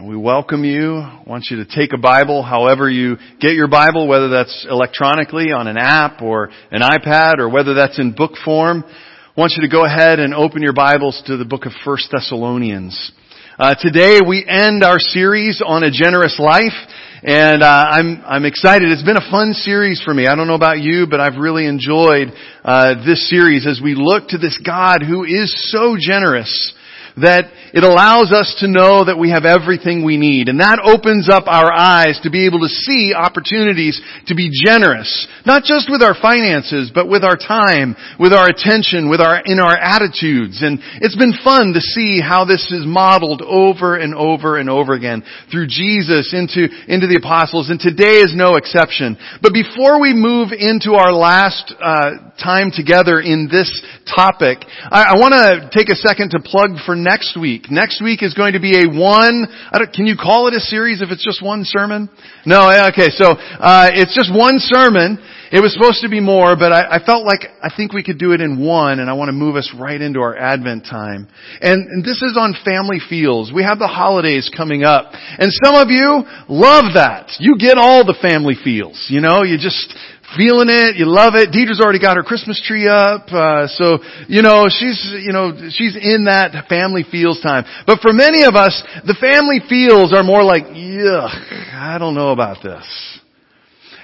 We welcome you. I want you to take a Bible, however you get your Bible, whether that's electronically on an app or an iPad or whether that's in book form. I want you to go ahead and open your Bibles to the book of 1 Thessalonians. Uh, today we end our series on a generous life. And uh, I'm I'm excited. It's been a fun series for me. I don't know about you, but I've really enjoyed uh, this series as we look to this God who is so generous that it allows us to know that we have everything we need. And that opens up our eyes to be able to see opportunities to be generous. Not just with our finances, but with our time, with our attention, with our, in our attitudes. And it's been fun to see how this is modeled over and over and over again through Jesus into, into the apostles. And today is no exception. But before we move into our last, uh, time together in this topic, I, I want to take a second to plug for next week. Next week is going to be a one, can you call it a series if it's just one sermon? No, eh, okay, so, uh, it's just one sermon. It was supposed to be more, but I, I, felt like I think we could do it in one, and I want to move us right into our Advent time. And, and this is on family feels. We have the holidays coming up, and some of you love that. You get all the family feels. You know, you just feeling it. You love it. Deidre's already got her Christmas tree up. Uh, so, you know, she's, you know, she's in that family feels time. But for many of us, the family feels are more like, yuck, I don't know about this.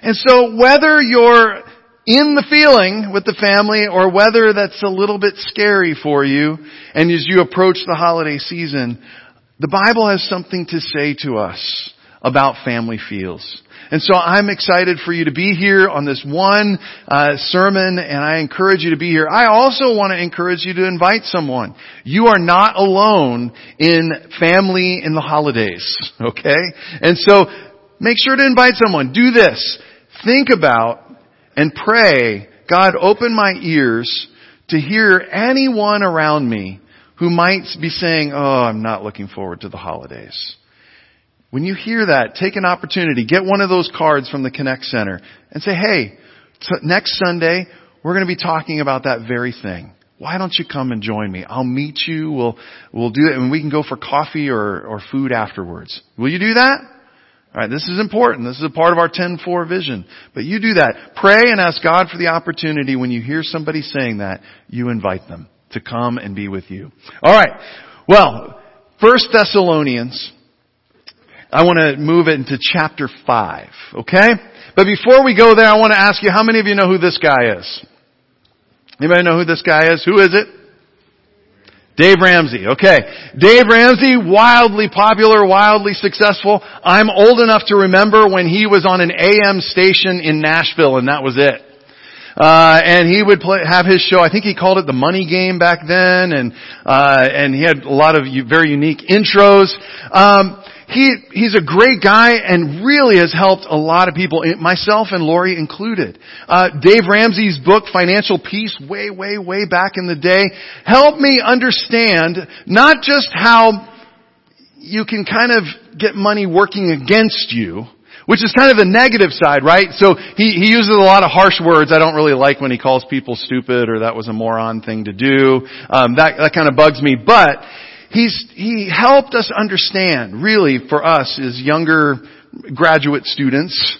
And so whether you're in the feeling with the family or whether that's a little bit scary for you and as you approach the holiday season, the Bible has something to say to us about family feels. And so I'm excited for you to be here on this one uh, sermon, and I encourage you to be here. I also want to encourage you to invite someone. You are not alone in family in the holidays, okay? And so make sure to invite someone. Do this. Think about and pray, God, open my ears to hear anyone around me who might be saying, oh, I'm not looking forward to the holidays. When you hear that, take an opportunity, get one of those cards from the Connect Center and say, hey, t- next Sunday, we're going to be talking about that very thing. Why don't you come and join me? I'll meet you. We'll, we'll do it and we can go for coffee or, or food afterwards. Will you do that? Alright, this is important. This is a part of our 10-4 vision. But you do that. Pray and ask God for the opportunity when you hear somebody saying that, you invite them to come and be with you. Alright. Well, First Thessalonians I want to move it into chapter 5, okay? But before we go there, I want to ask you, how many of you know who this guy is? Anybody know who this guy is? Who is it? Dave Ramsey. Okay. Dave Ramsey, wildly popular, wildly successful. I'm old enough to remember when he was on an AM station in Nashville and that was it. Uh, and he would play, have his show. I think he called it the Money Game back then, and uh, and he had a lot of very unique intros. Um, he, he's a great guy and really has helped a lot of people, myself and Lori included. Uh, Dave Ramsey's book, Financial Peace, way, way, way back in the day, helped me understand not just how you can kind of get money working against you, which is kind of the negative side, right? So he, he uses a lot of harsh words. I don't really like when he calls people stupid or that was a moron thing to do. Um, that, that kind of bugs me. But He's, he helped us understand, really, for us as younger graduate students,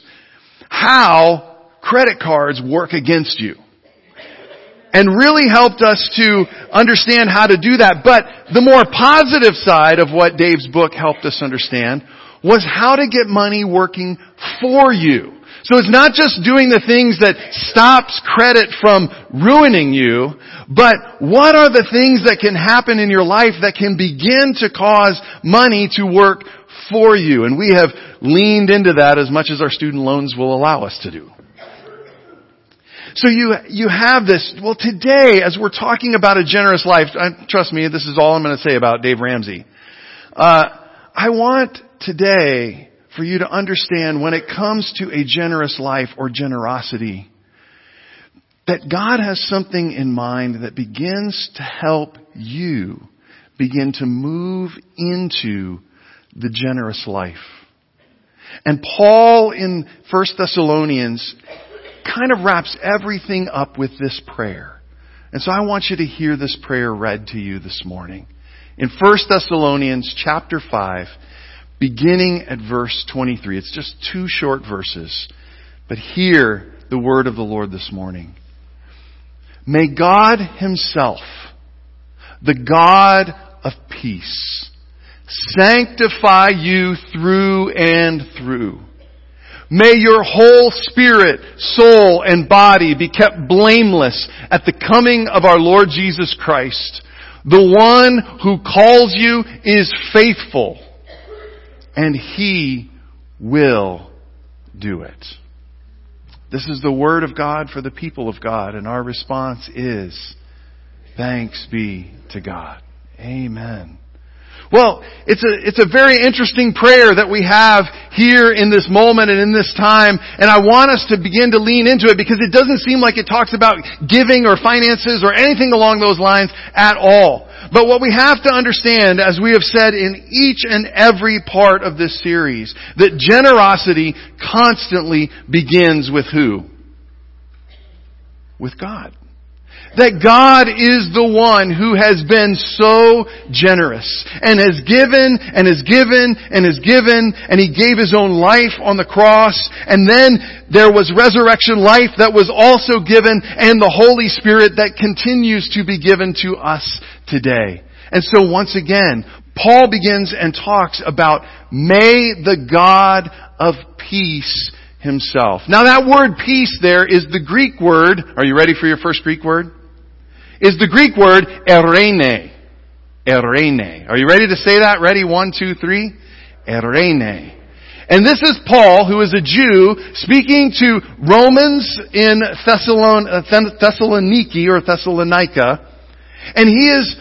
how credit cards work against you. And really helped us to understand how to do that. But the more positive side of what Dave's book helped us understand was how to get money working for you. So it's not just doing the things that stops credit from ruining you, but what are the things that can happen in your life that can begin to cause money to work for you? And we have leaned into that as much as our student loans will allow us to do. So you, you have this, well today, as we're talking about a generous life, trust me, this is all I'm going to say about Dave Ramsey. Uh, I want today for you to understand when it comes to a generous life or generosity, that God has something in mind that begins to help you begin to move into the generous life. And Paul in 1 Thessalonians kind of wraps everything up with this prayer. And so I want you to hear this prayer read to you this morning. In 1 Thessalonians chapter 5, beginning at verse 23. It's just two short verses. But hear the word of the Lord this morning. May God Himself, the God of peace, sanctify you through and through. May your whole spirit, soul, and body be kept blameless at the coming of our Lord Jesus Christ. The one who calls you is faithful, and He will do it. This is the Word of God for the people of God, and our response is, Thanks be to God. Amen. Well, it's a, it's a very interesting prayer that we have here in this moment and in this time, and I want us to begin to lean into it because it doesn't seem like it talks about giving or finances or anything along those lines at all. But what we have to understand, as we have said in each and every part of this series, that generosity constantly begins with who? With God that God is the one who has been so generous and has given and has given and has given and He gave His own life on the cross and then there was resurrection life that was also given and the Holy Spirit that continues to be given to us today. And so once again, Paul begins and talks about may the God of peace himself. Now that word peace there is the Greek word. Are you ready for your first Greek word? Is the Greek word eirene. Eirene. Are you ready to say that? Ready? One, two, three. Eirene. And this is Paul, who is a Jew, speaking to Romans in uh, Thessaloniki or Thessalonica, and he is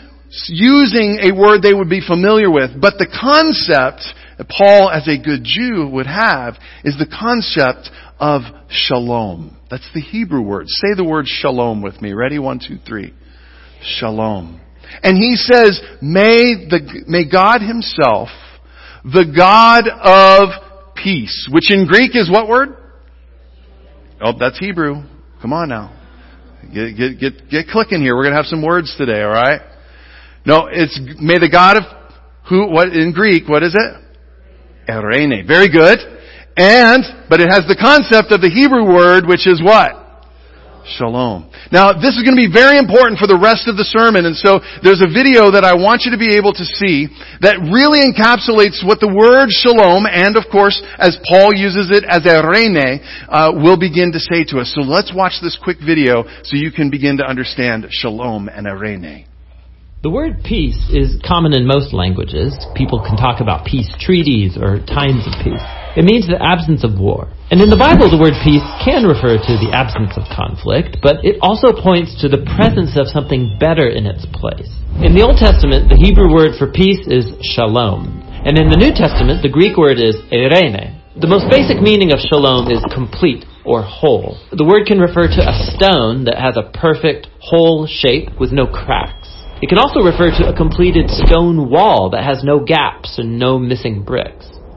using a word they would be familiar with. But the concept that Paul, as a good Jew, would have is the concept of shalom. That's the Hebrew word. Say the word shalom with me. Ready? One, two, three shalom. And he says, may the, may God himself, the God of peace, which in Greek is what word? Oh, that's Hebrew. Come on now. Get, get, get, get clicking here. We're going to have some words today, alright? No, it's, may the God of, who, what, in Greek, what is it? Eirene. Very good. And, but it has the concept of the Hebrew word, which is what? Shalom. Now, this is going to be very important for the rest of the sermon, and so there's a video that I want you to be able to see that really encapsulates what the word shalom, and of course, as Paul uses it as eirene, uh, will begin to say to us. So let's watch this quick video so you can begin to understand shalom and eirene. The word peace is common in most languages. People can talk about peace treaties or times of peace. It means the absence of war. And in the Bible, the word peace can refer to the absence of conflict, but it also points to the presence of something better in its place. In the Old Testament, the Hebrew word for peace is shalom. And in the New Testament, the Greek word is eirene. The most basic meaning of shalom is complete or whole. The word can refer to a stone that has a perfect, whole shape with no cracks. It can also refer to a completed stone wall that has no gaps and no missing bricks.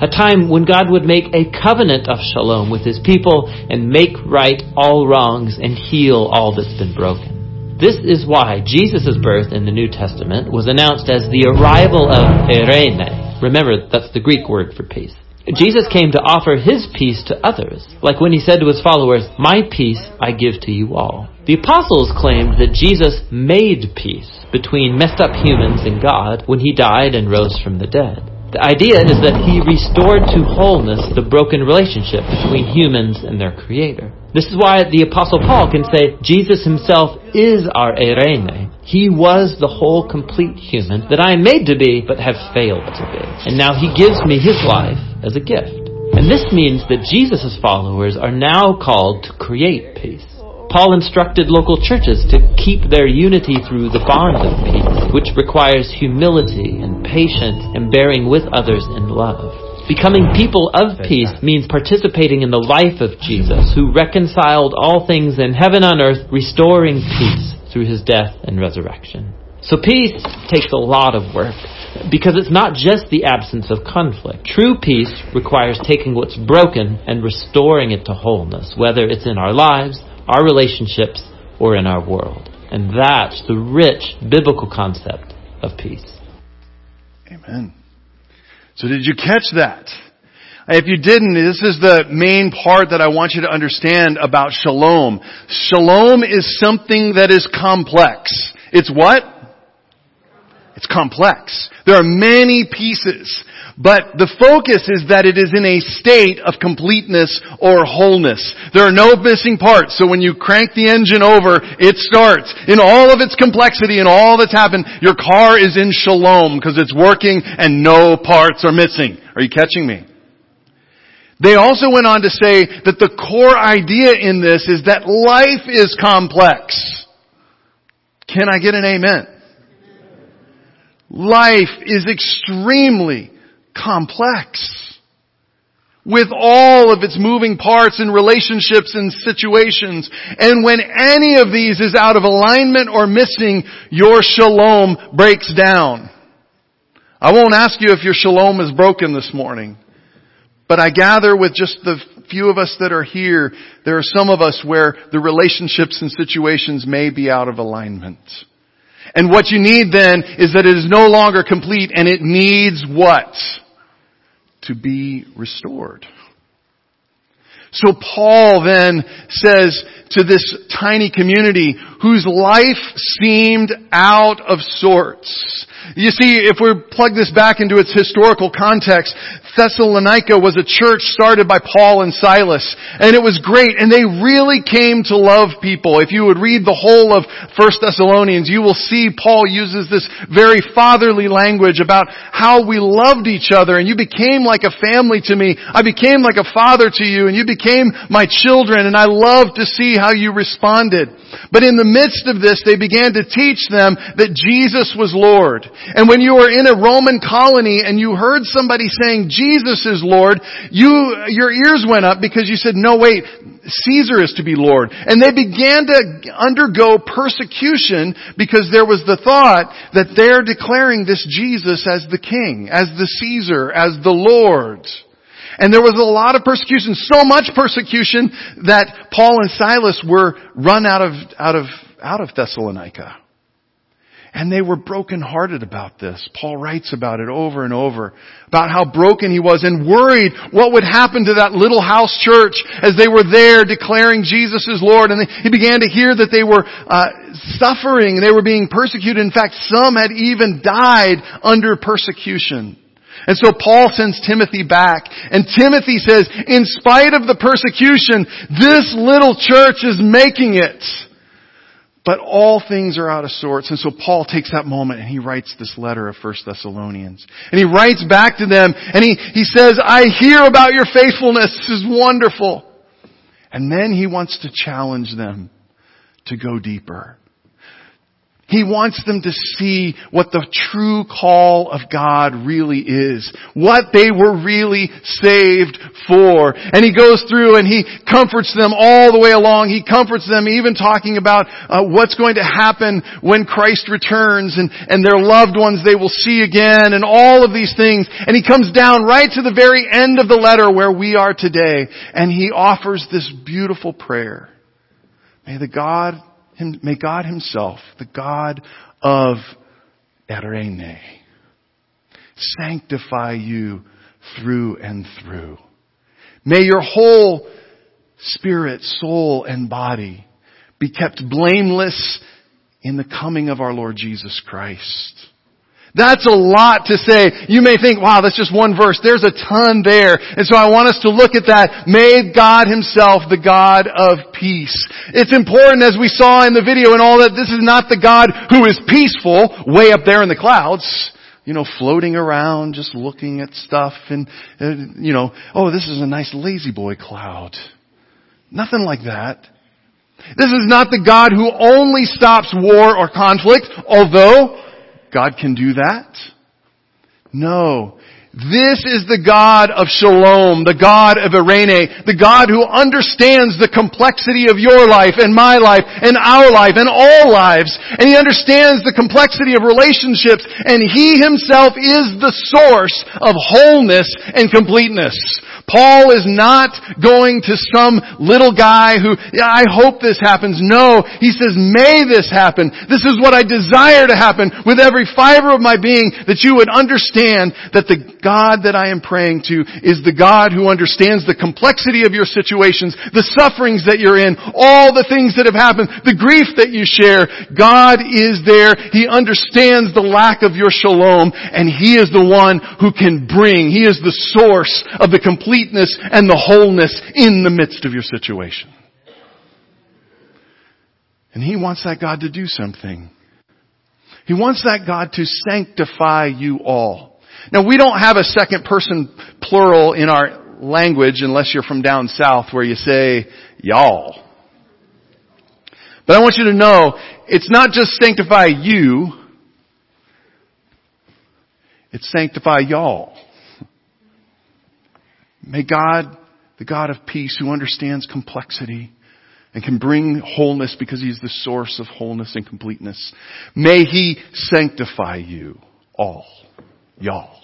a time when God would make a covenant of shalom with his people and make right all wrongs and heal all that's been broken. This is why Jesus' birth in the New Testament was announced as the arrival of Eirene. Remember, that's the Greek word for peace. Jesus came to offer his peace to others, like when he said to his followers, My peace I give to you all. The apostles claimed that Jesus made peace between messed up humans and God when he died and rose from the dead. The idea is that he restored to wholeness the broken relationship between humans and their creator. This is why the apostle Paul can say Jesus himself is our Eirene. He was the whole complete human that I am made to be but have failed to be. And now he gives me his life as a gift. And this means that Jesus' followers are now called to create peace. Paul instructed local churches to keep their unity through the bond of peace, which requires humility and patience and bearing with others in love. Becoming people of peace means participating in the life of Jesus, who reconciled all things in heaven and earth, restoring peace through his death and resurrection. So peace takes a lot of work because it's not just the absence of conflict. True peace requires taking what's broken and restoring it to wholeness, whether it's in our lives, our relationships, or in our world. And that's the rich biblical concept of peace. Amen. So did you catch that? If you didn't, this is the main part that I want you to understand about shalom. Shalom is something that is complex. It's what? It's complex. There are many pieces. But the focus is that it is in a state of completeness or wholeness. There are no missing parts. So when you crank the engine over, it starts. In all of its complexity and all that's happened, your car is in shalom because it's working and no parts are missing. Are you catching me? They also went on to say that the core idea in this is that life is complex. Can I get an amen? Life is extremely complex. With all of its moving parts and relationships and situations. And when any of these is out of alignment or missing, your shalom breaks down. I won't ask you if your shalom is broken this morning. But I gather with just the few of us that are here, there are some of us where the relationships and situations may be out of alignment. And what you need then is that it is no longer complete and it needs what? to be restored. So Paul then says to this tiny community whose life seemed out of sorts. You see, if we plug this back into its historical context, Thessalonica was a church started by Paul and Silas. And it was great. And they really came to love people. If you would read the whole of 1 Thessalonians, you will see Paul uses this very fatherly language about how we loved each other. And you became like a family to me. I became like a father to you. And you became my children. And I loved to see how you responded. But in the midst of this, they began to teach them that Jesus was Lord. And when you were in a Roman colony and you heard somebody saying Jesus is Lord, you, your ears went up because you said, no wait, Caesar is to be Lord. And they began to undergo persecution because there was the thought that they're declaring this Jesus as the king, as the Caesar, as the Lord. And there was a lot of persecution, so much persecution that Paul and Silas were run out of, out of, out of Thessalonica. And they were brokenhearted about this. Paul writes about it over and over, about how broken he was and worried what would happen to that little house church as they were there declaring Jesus as Lord. And he began to hear that they were uh, suffering, they were being persecuted. In fact, some had even died under persecution. And so Paul sends Timothy back, and Timothy says, in spite of the persecution, this little church is making it. But all things are out of sorts. And so Paul takes that moment and he writes this letter of 1 Thessalonians. And he writes back to them and he, he says, I hear about your faithfulness. This is wonderful. And then he wants to challenge them to go deeper. He wants them to see what the true call of God really is. What they were really saved for. And he goes through and he comforts them all the way along. He comforts them even talking about uh, what's going to happen when Christ returns and, and their loved ones they will see again and all of these things. And he comes down right to the very end of the letter where we are today and he offers this beautiful prayer. May the God may God himself, the God of Eirene, sanctify you through and through. May your whole spirit, soul, and body be kept blameless in the coming of our Lord Jesus Christ. That's a lot to say. You may think, wow, that's just one verse. There's a ton there. And so I want us to look at that. May God himself the God of peace. It's important as we saw in the video and all that this is not the God who is peaceful way up there in the clouds. You know, floating around, just looking at stuff and, uh, you know, oh, this is a nice La-Z-Boy cloud. Nothing like that. This is not the God who only stops war or conflict, although God can do that? No. This is the God of Shalom, the God of Eirene, the God who understands the complexity of your life and my life and our life and all lives. And He understands the complexity of relationships and He Himself is the source of wholeness and completeness. Paul is not going to some little guy who, yeah, I hope this happens. No, he says, may this happen. This is what I desire to happen with every fiber of my being that you would understand that the God that I am praying to is the God who understands the complexity of your situations, the sufferings that you're in, all the things that have happened, the grief that you share. God is there. He understands the lack of your shalom and He is the one who can bring, He is the source of the completeness and the wholeness in the midst of your situation. And He wants that God to do something. He wants that God to sanctify you all. Now we don't have a second person plural in our language unless you're from down south where you say y'all. But I want you to know, it's not just sanctify you, it's sanctify y'all. May God, the God of peace who understands complexity and can bring wholeness because He's the source of wholeness and completeness, may He sanctify you all. Y'all.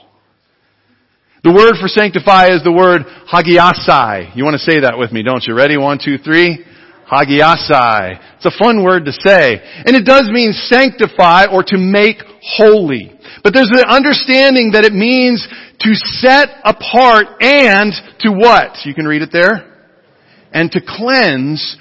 The word for sanctify is the word hagiasai. You want to say that with me, don't you? Ready? One, two, three. Hagiasai. It's a fun word to say. And it does mean sanctify or to make holy. But there's an understanding that it means to set apart and to what? You can read it there. And to cleanse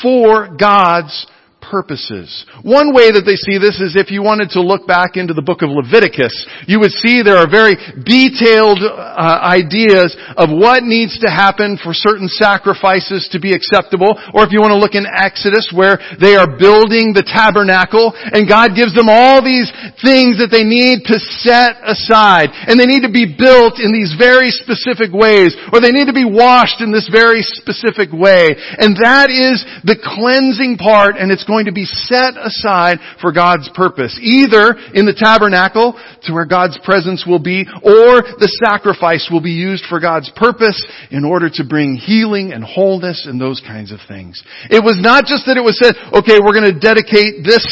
for God's purposes. One way that they see this is if you wanted to look back into the book of Leviticus, you would see there are very detailed uh, ideas of what needs to happen for certain sacrifices to be acceptable. Or if you want to look in Exodus where they are building the tabernacle and God gives them all these things that they need to set aside and they need to be built in these very specific ways or they need to be washed in this very specific way. And that is the cleansing part and it's going to be set aside for God's purpose. Either in the tabernacle to where God's presence will be, or the sacrifice will be used for God's purpose in order to bring healing and wholeness and those kinds of things. It was not just that it was said, okay, we're going to dedicate this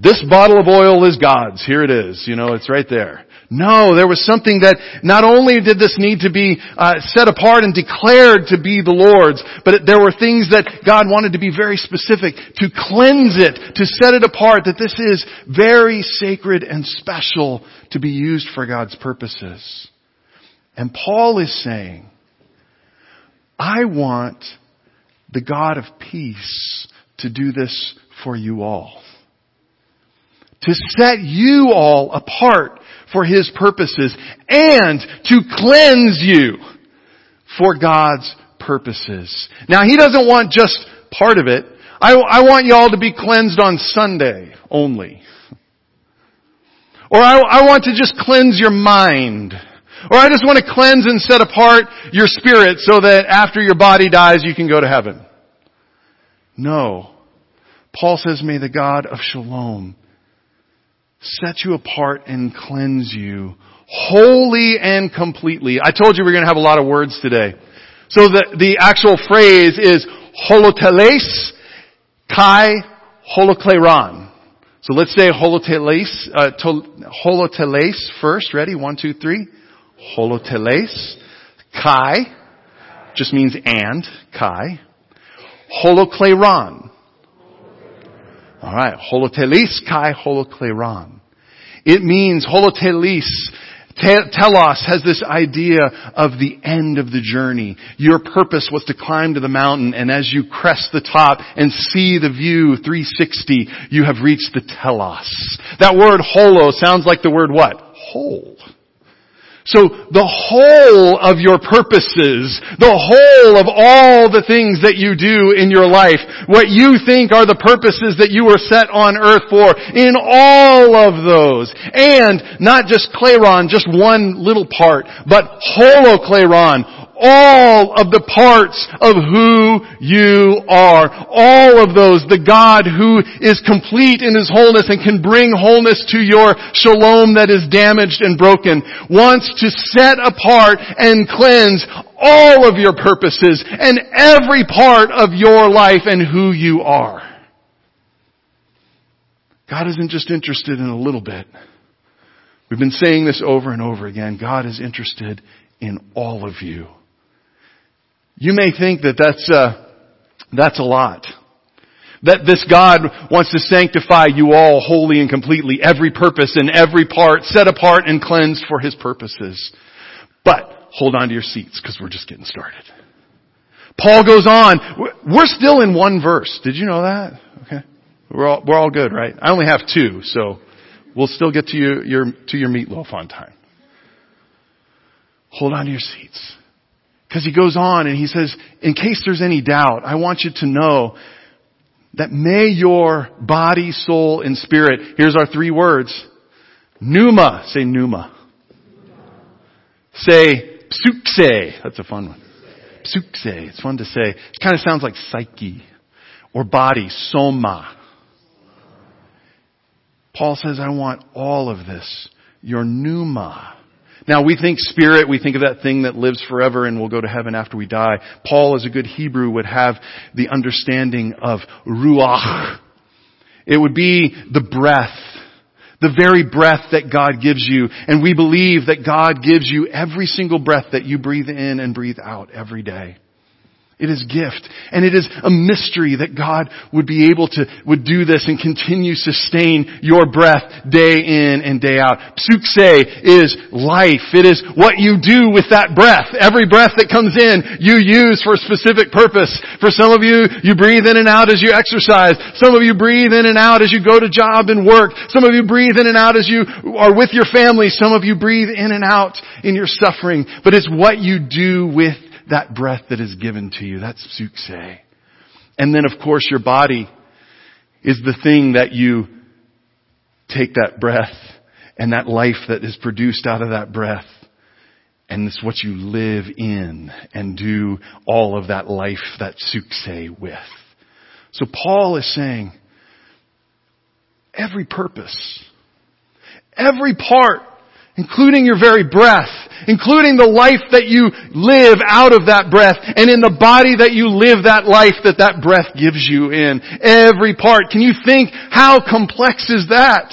this bottle of oil is God's. Here it is. You know, it's right there. No, there was something that not only did this need to be uh, set apart and declared to be the Lord's, but it, there were things that God wanted to be very specific, to cleanse it, to set it apart, that this is very sacred and special to be used for God's purposes. And Paul is saying, I want the God of peace to do this for you all. To set you all apart for His purposes and to cleanse you for God's purposes. Now He doesn't want just part of it. I, I want y'all to be cleansed on Sunday only. Or I, I want to just cleanse your mind. Or I just want to cleanse and set apart your spirit so that after your body dies you can go to heaven. No. Paul says, may the God of shalom set you apart and cleanse you wholly and completely. I told you we are going to have a lot of words today. So the, the actual phrase is holoteles kai holokleron. So let's say holoteles, uh, holoteles first. Ready? One, two, three. Holoteles. Kai just means and. Kai. Holokleron. Alright. Holoteles kai holokleron. It means holoteles Telos has this idea of the end of the journey. Your purpose was to climb to the mountain and as you crest the top and see the view 360, you have reached the telos. That word holo sounds like the word what? Whole. So the whole of your purposes, the whole of all the things that you do in your life, what you think are the purposes that you were set on earth for, in all of those, and not just kleron, just one little part, but holokleron, all of the parts of who you are. All of those. The God who is complete in His wholeness and can bring wholeness to your shalom that is damaged and broken wants to set apart and cleanse all of your purposes and every part of your life and who you are. God isn't just interested in a little bit. We've been saying this over and over again. God is interested in all of you. You may think that that's, uh, that's a lot. That this God wants to sanctify you all wholly and completely, every purpose and every part, set apart and cleansed for His purposes. But, hold on to your seats, because we're just getting started. Paul goes on, we're still in one verse. Did you know that? Okay. We're all, we're all good, right? I only have two, so we'll still get to your, your, to your meatloaf on time. Hold on to your seats. Because he goes on and he says, in case there's any doubt, I want you to know that may your body, soul, and spirit, here's our three words, pneuma, say pneuma. Say psuxe, that's a fun one. Psuxe, it's fun to say. It kind of sounds like psyche or body, soma. Paul says, I want all of this, your pneuma now we think spirit, we think of that thing that lives forever and will go to heaven after we die. Paul as a good Hebrew would have the understanding of ruach. It would be the breath, the very breath that God gives you. And we believe that God gives you every single breath that you breathe in and breathe out every day. It is gift. And it is a mystery that God would be able to, would do this and continue sustain your breath day in and day out. Psuxe is life. It is what you do with that breath. Every breath that comes in, you use for a specific purpose. For some of you, you breathe in and out as you exercise. Some of you breathe in and out as you go to job and work. Some of you breathe in and out as you are with your family. Some of you breathe in and out in your suffering. But it's what you do with that breath that is given to you. That's suxe. And then of course your body is the thing that you take that breath and that life that is produced out of that breath. And it's what you live in and do all of that life, that suxe with. So Paul is saying, every purpose, every part including your very breath, including the life that you live out of that breath, and in the body that you live that life that that breath gives you in. Every part. Can you think how complex is that?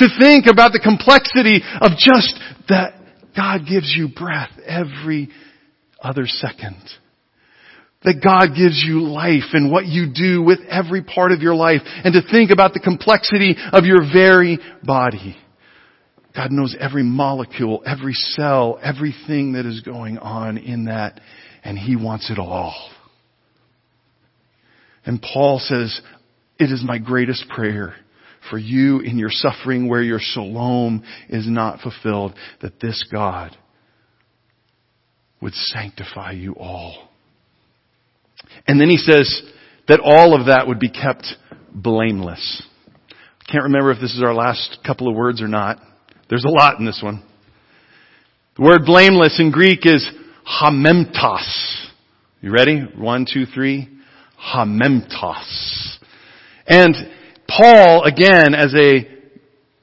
To think about the complexity of just that God gives you breath every other second. That God gives you life and what you do with every part of your life and to think about the complexity of your very body. God knows every molecule, every cell, everything that is going on in that, and He wants it all. And Paul says, it is my greatest prayer for you in your suffering where your shalom is not fulfilled, that this God would sanctify you all. And then he says that all of that would be kept blameless. Can't remember if this is our last couple of words or not. There's a lot in this one. The word blameless in Greek is hamemtos. You ready? One, two, three. Hamemtos. And Paul, again, as a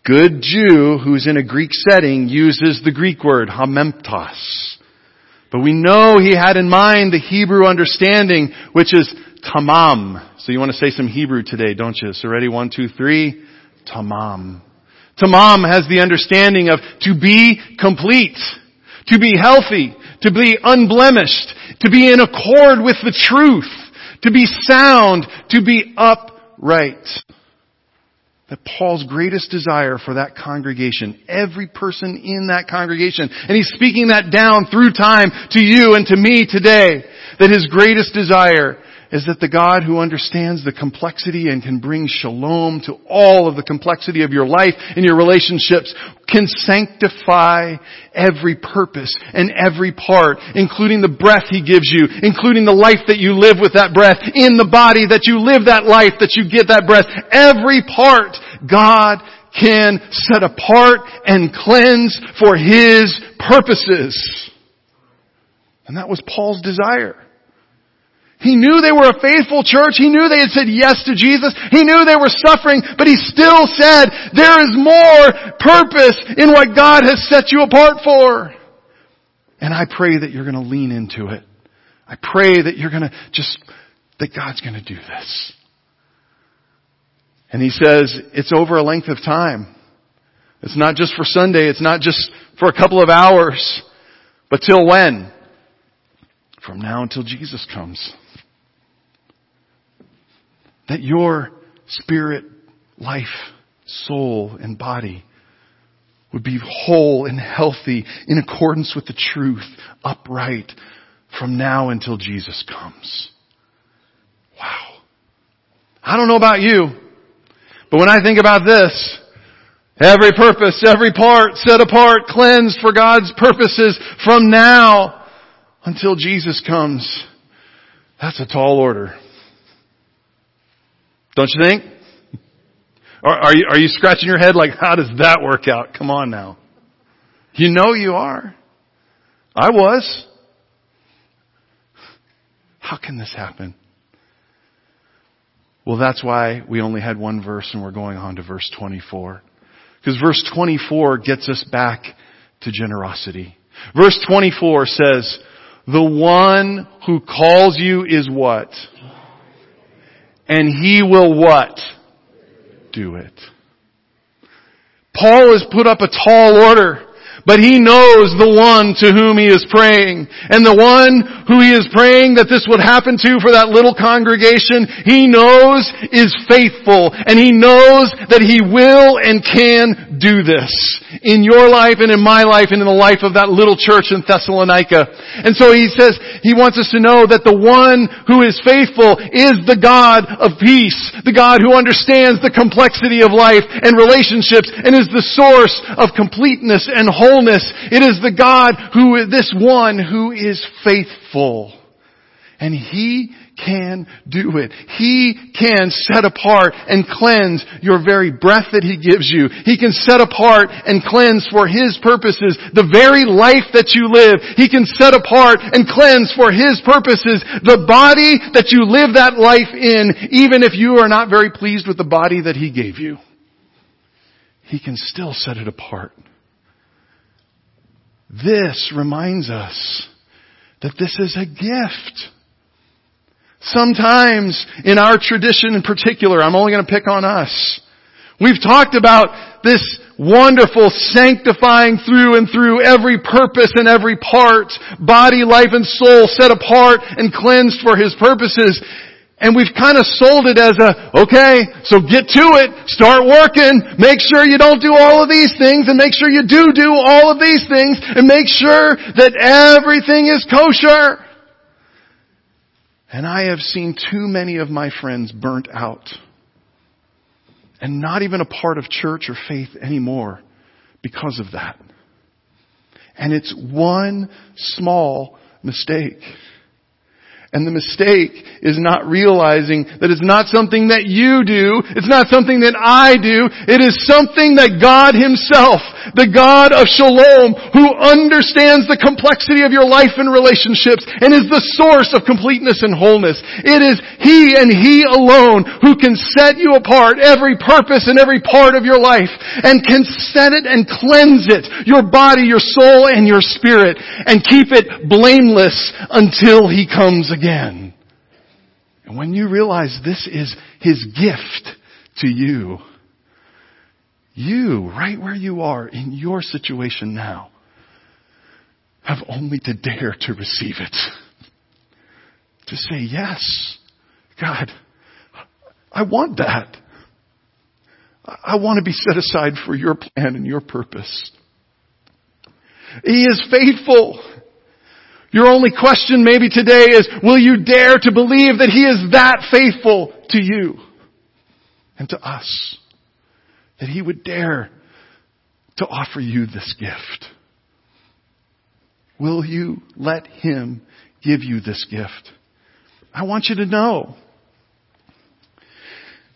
good Jew who's in a Greek setting uses the Greek word hamemptos. But we know he had in mind the Hebrew understanding, which is tamam. So you want to say some Hebrew today, don't you? So ready? One, two, three. Tamam. Tamam has the understanding of to be complete, to be healthy, to be unblemished, to be in accord with the truth, to be sound, to be upright. That Paul's greatest desire for that congregation, every person in that congregation, and he's speaking that down through time to you and to me today, that his greatest desire is that the God who understands the complexity and can bring shalom to all of the complexity of your life and your relationships can sanctify every purpose and every part, including the breath He gives you, including the life that you live with that breath, in the body that you live that life, that you get that breath. Every part God can set apart and cleanse for His purposes. And that was Paul's desire. He knew they were a faithful church. He knew they had said yes to Jesus. He knew they were suffering, but he still said, there is more purpose in what God has set you apart for. And I pray that you're going to lean into it. I pray that you're going to just, that God's going to do this. And he says, it's over a length of time. It's not just for Sunday. It's not just for a couple of hours. But till when? From now until Jesus comes that your spirit, life, soul, and body would be whole and healthy in accordance with the truth, upright from now until Jesus comes. Wow. I don't know about you, but when I think about this, every purpose, every part set apart, cleansed for God's purposes from now until Jesus comes, that's a tall order. Don't you think? Are, are, you, are you scratching your head like, how does that work out? Come on now. You know you are. I was. How can this happen? Well, that's why we only had one verse and we're going on to verse 24. Because verse 24 gets us back to generosity. Verse 24 says, the one who calls you is what? And he will what? Do it. Paul has put up a tall order but he knows the one to whom he is praying. And the one who he is praying that this would happen to for that little congregation, he knows is faithful. And he knows that he will and can do this in your life and in my life and in the life of that little church in Thessalonica. And so he says he wants us to know that the one who is faithful is the God of peace, the God who understands the complexity of life and relationships and is the source of completeness and wholeness wholeness. It is the God who, this one who is faithful. And He can do it. He can set apart and cleanse your very breath that He gives you. He can set apart and cleanse for His purposes the very life that you live. He can set apart and cleanse for His purposes the body that you live that life in, even if you are not very pleased with the body that He gave you. He can still set it apart. This reminds us that this is a gift. Sometimes in our tradition in particular, I'm only going to pick on us. We've talked about this wonderful sanctifying through and through every purpose and every part, body, life, and soul set apart and cleansed for His purposes. And we've kind of sold it as a, okay, so get to it, start working, make sure you don't do all of these things, and make sure you do do all of these things, and make sure that everything is kosher. And I have seen too many of my friends burnt out. And not even a part of church or faith anymore because of that. And it's one small mistake. And the mistake is not realizing that it's not something that you do. It's not something that I do. It is something that God himself, the God of shalom, who understands the complexity of your life and relationships and is the source of completeness and wholeness. It is He and He alone who can set you apart, every purpose and every part of your life, and can set it and cleanse it, your body, your soul, and your spirit, and keep it blameless until He comes again again. And when you realize this is His gift to you, you, right where you are in your situation now, have only to dare to receive it. To say, yes, God, I want that. I want to be set aside for your plan and your purpose. He is faithful. Your only question maybe today is, will you dare to believe that He is that faithful to you and to us? That He would dare to offer you this gift? Will you let Him give you this gift? I want you to know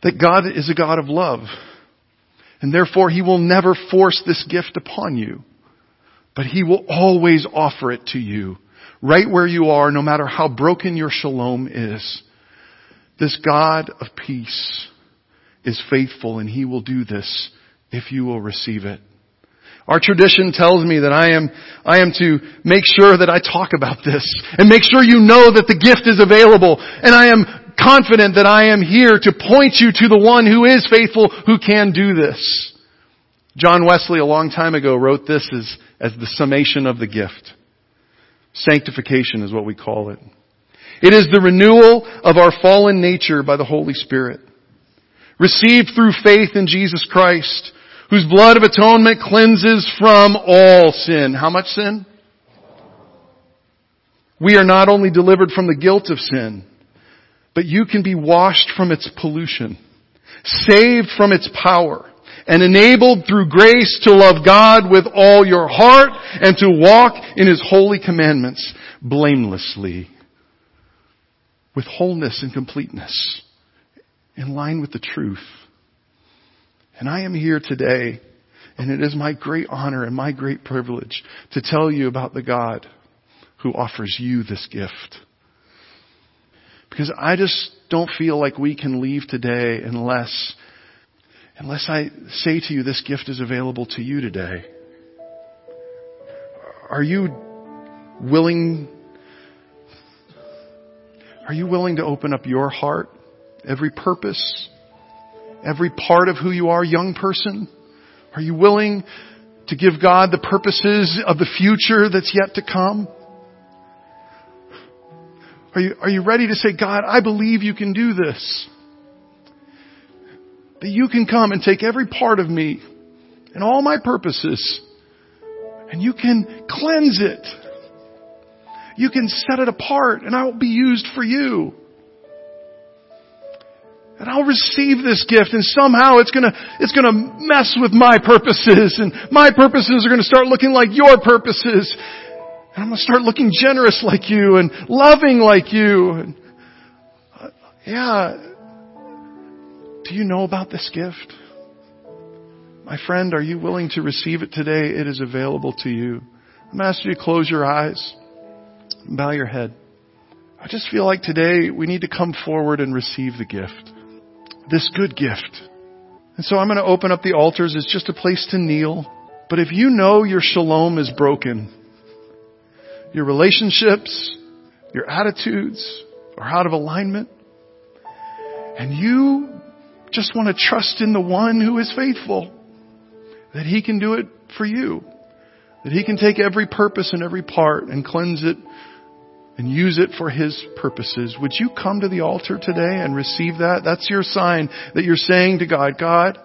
that God is a God of love. And therefore He will never force this gift upon you. But He will always offer it to you right where you are, no matter how broken your shalom is. This God of peace is faithful and He will do this if you will receive it. Our tradition tells me that I am, I am to make sure that I talk about this and make sure you know that the gift is available and I am confident that I am here to point you to the one who is faithful who can do this. John Wesley a long time ago wrote this as, as the summation of the gift. Sanctification is what we call it. It is the renewal of our fallen nature by the Holy Spirit. Received through faith in Jesus Christ, whose blood of atonement cleanses from all sin. How much sin? We are not only delivered from the guilt of sin, but you can be washed from its pollution, saved from its power, and enabled through grace to love God with all your heart and to walk in His holy commandments blamelessly with wholeness and completeness in line with the truth. And I am here today and it is my great honor and my great privilege to tell you about the God who offers you this gift. Because I just don't feel like we can leave today unless unless I say to you, this gift is available to you today. Are you willing, are you willing to open up your heart, every purpose, every part of who you are, young person? Are you willing to give God the purposes of the future that's yet to come? Are you, are you ready to say, God, I believe you can do this? That you can come and take every part of me and all my purposes and you can cleanse it. You can set it apart and I will be used for you. And I'll receive this gift and somehow it's gonna, it's gonna mess with my purposes and my purposes are gonna start looking like your purposes. And I'm gonna start looking generous like you and loving like you. And, uh, yeah, do you know about this gift? My friend, are you willing to receive it today? It is available to you. I'm asking you to close your eyes and bow your head. I just feel like today we need to come forward and receive the gift. This good gift. And so I'm going to open up the altars as just a place to kneel. But if you know your shalom is broken, your relationships, your attitudes are out of alignment, and you just want to trust in the one who is faithful. That he can do it for you. That he can take every purpose and every part and cleanse it and use it for his purposes. Would you come to the altar today and receive that? That's your sign that you're saying to God, God,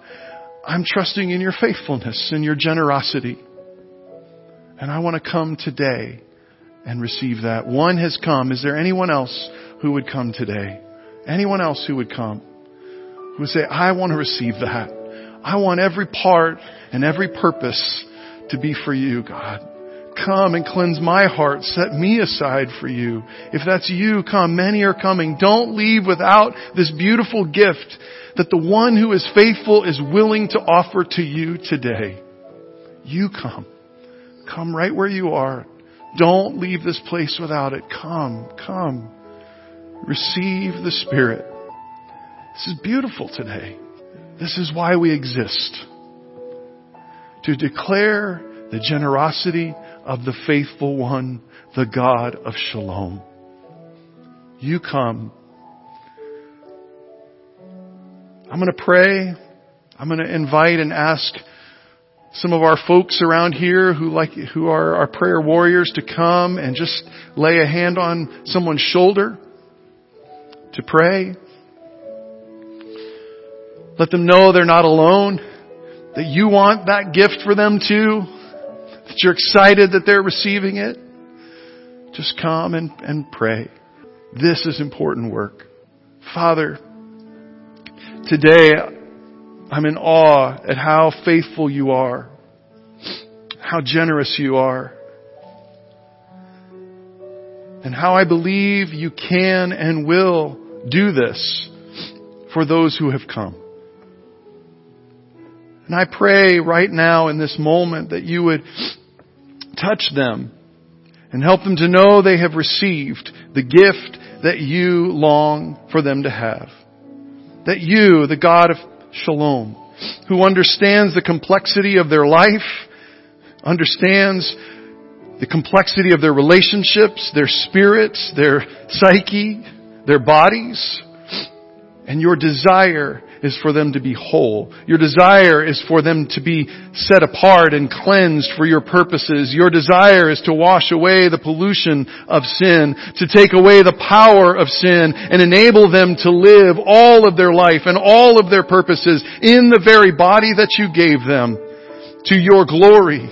I'm trusting in your faithfulness and your generosity. And I want to come today and receive that. One has come. Is there anyone else who would come today? Anyone else who would come? Who say, I want to receive that. I want every part and every purpose to be for you, God. Come and cleanse my heart. Set me aside for you. If that's you, come. Many are coming. Don't leave without this beautiful gift that the one who is faithful is willing to offer to you today. You come. Come right where you are. Don't leave this place without it. Come, come. Receive the Spirit. This is beautiful today. This is why we exist. To declare the generosity of the faithful one, the God of Shalom. You come. I'm going to pray. I'm going to invite and ask some of our folks around here who like, who are our prayer warriors to come and just lay a hand on someone's shoulder to pray. Let them know they're not alone, that you want that gift for them too, that you're excited that they're receiving it. Just come and, and pray. This is important work. Father, today I'm in awe at how faithful you are, how generous you are, and how I believe you can and will do this for those who have come. And I pray right now in this moment that you would touch them and help them to know they have received the gift that you long for them to have. That you, the God of shalom, who understands the complexity of their life, understands the complexity of their relationships, their spirits, their psyche, their bodies, and your desire is for them to be whole. Your desire is for them to be set apart and cleansed for your purposes. Your desire is to wash away the pollution of sin, to take away the power of sin and enable them to live all of their life and all of their purposes in the very body that you gave them to your glory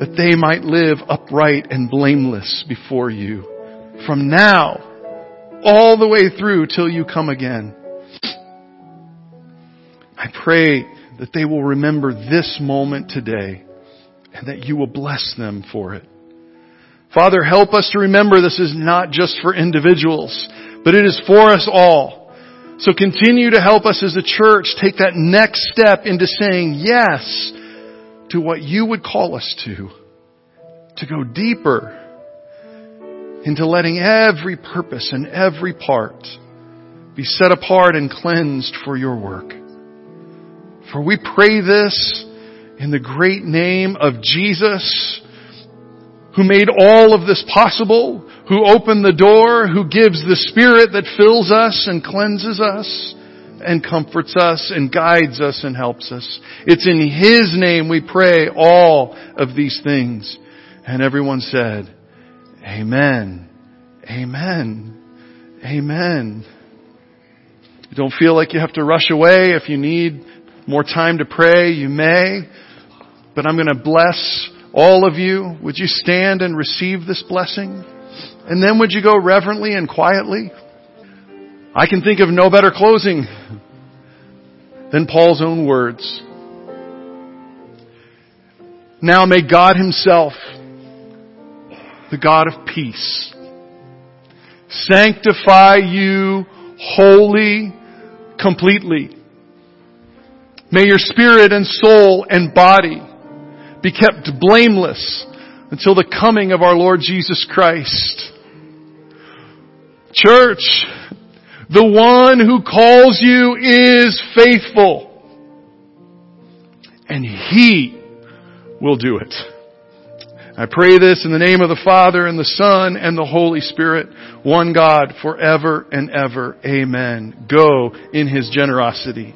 that they might live upright and blameless before you from now all the way through till you come again. I pray that they will remember this moment today and that you will bless them for it. Father, help us to remember this is not just for individuals, but it is for us all. So continue to help us as a church take that next step into saying yes to what you would call us to. To go deeper into letting every purpose and every part be set apart and cleansed for your work. For we pray this in the great name of Jesus, who made all of this possible, who opened the door, who gives the Spirit that fills us and cleanses us and comforts us and guides us and helps us. It's in His name we pray all of these things. And everyone said, Amen. Amen. Amen. Don't feel like you have to rush away if you need more time to pray, you may. But I'm going to bless all of you. Would you stand and receive this blessing? And then would you go reverently and quietly? I can think of no better closing than Paul's own words. Now may God himself, the God of peace, sanctify you wholly, completely May your spirit and soul and body be kept blameless until the coming of our Lord Jesus Christ. Church, the one who calls you is faithful. And He will do it. I pray this in the name of the Father and the Son and the Holy Spirit, one God forever and ever. Amen. Go in His generosity.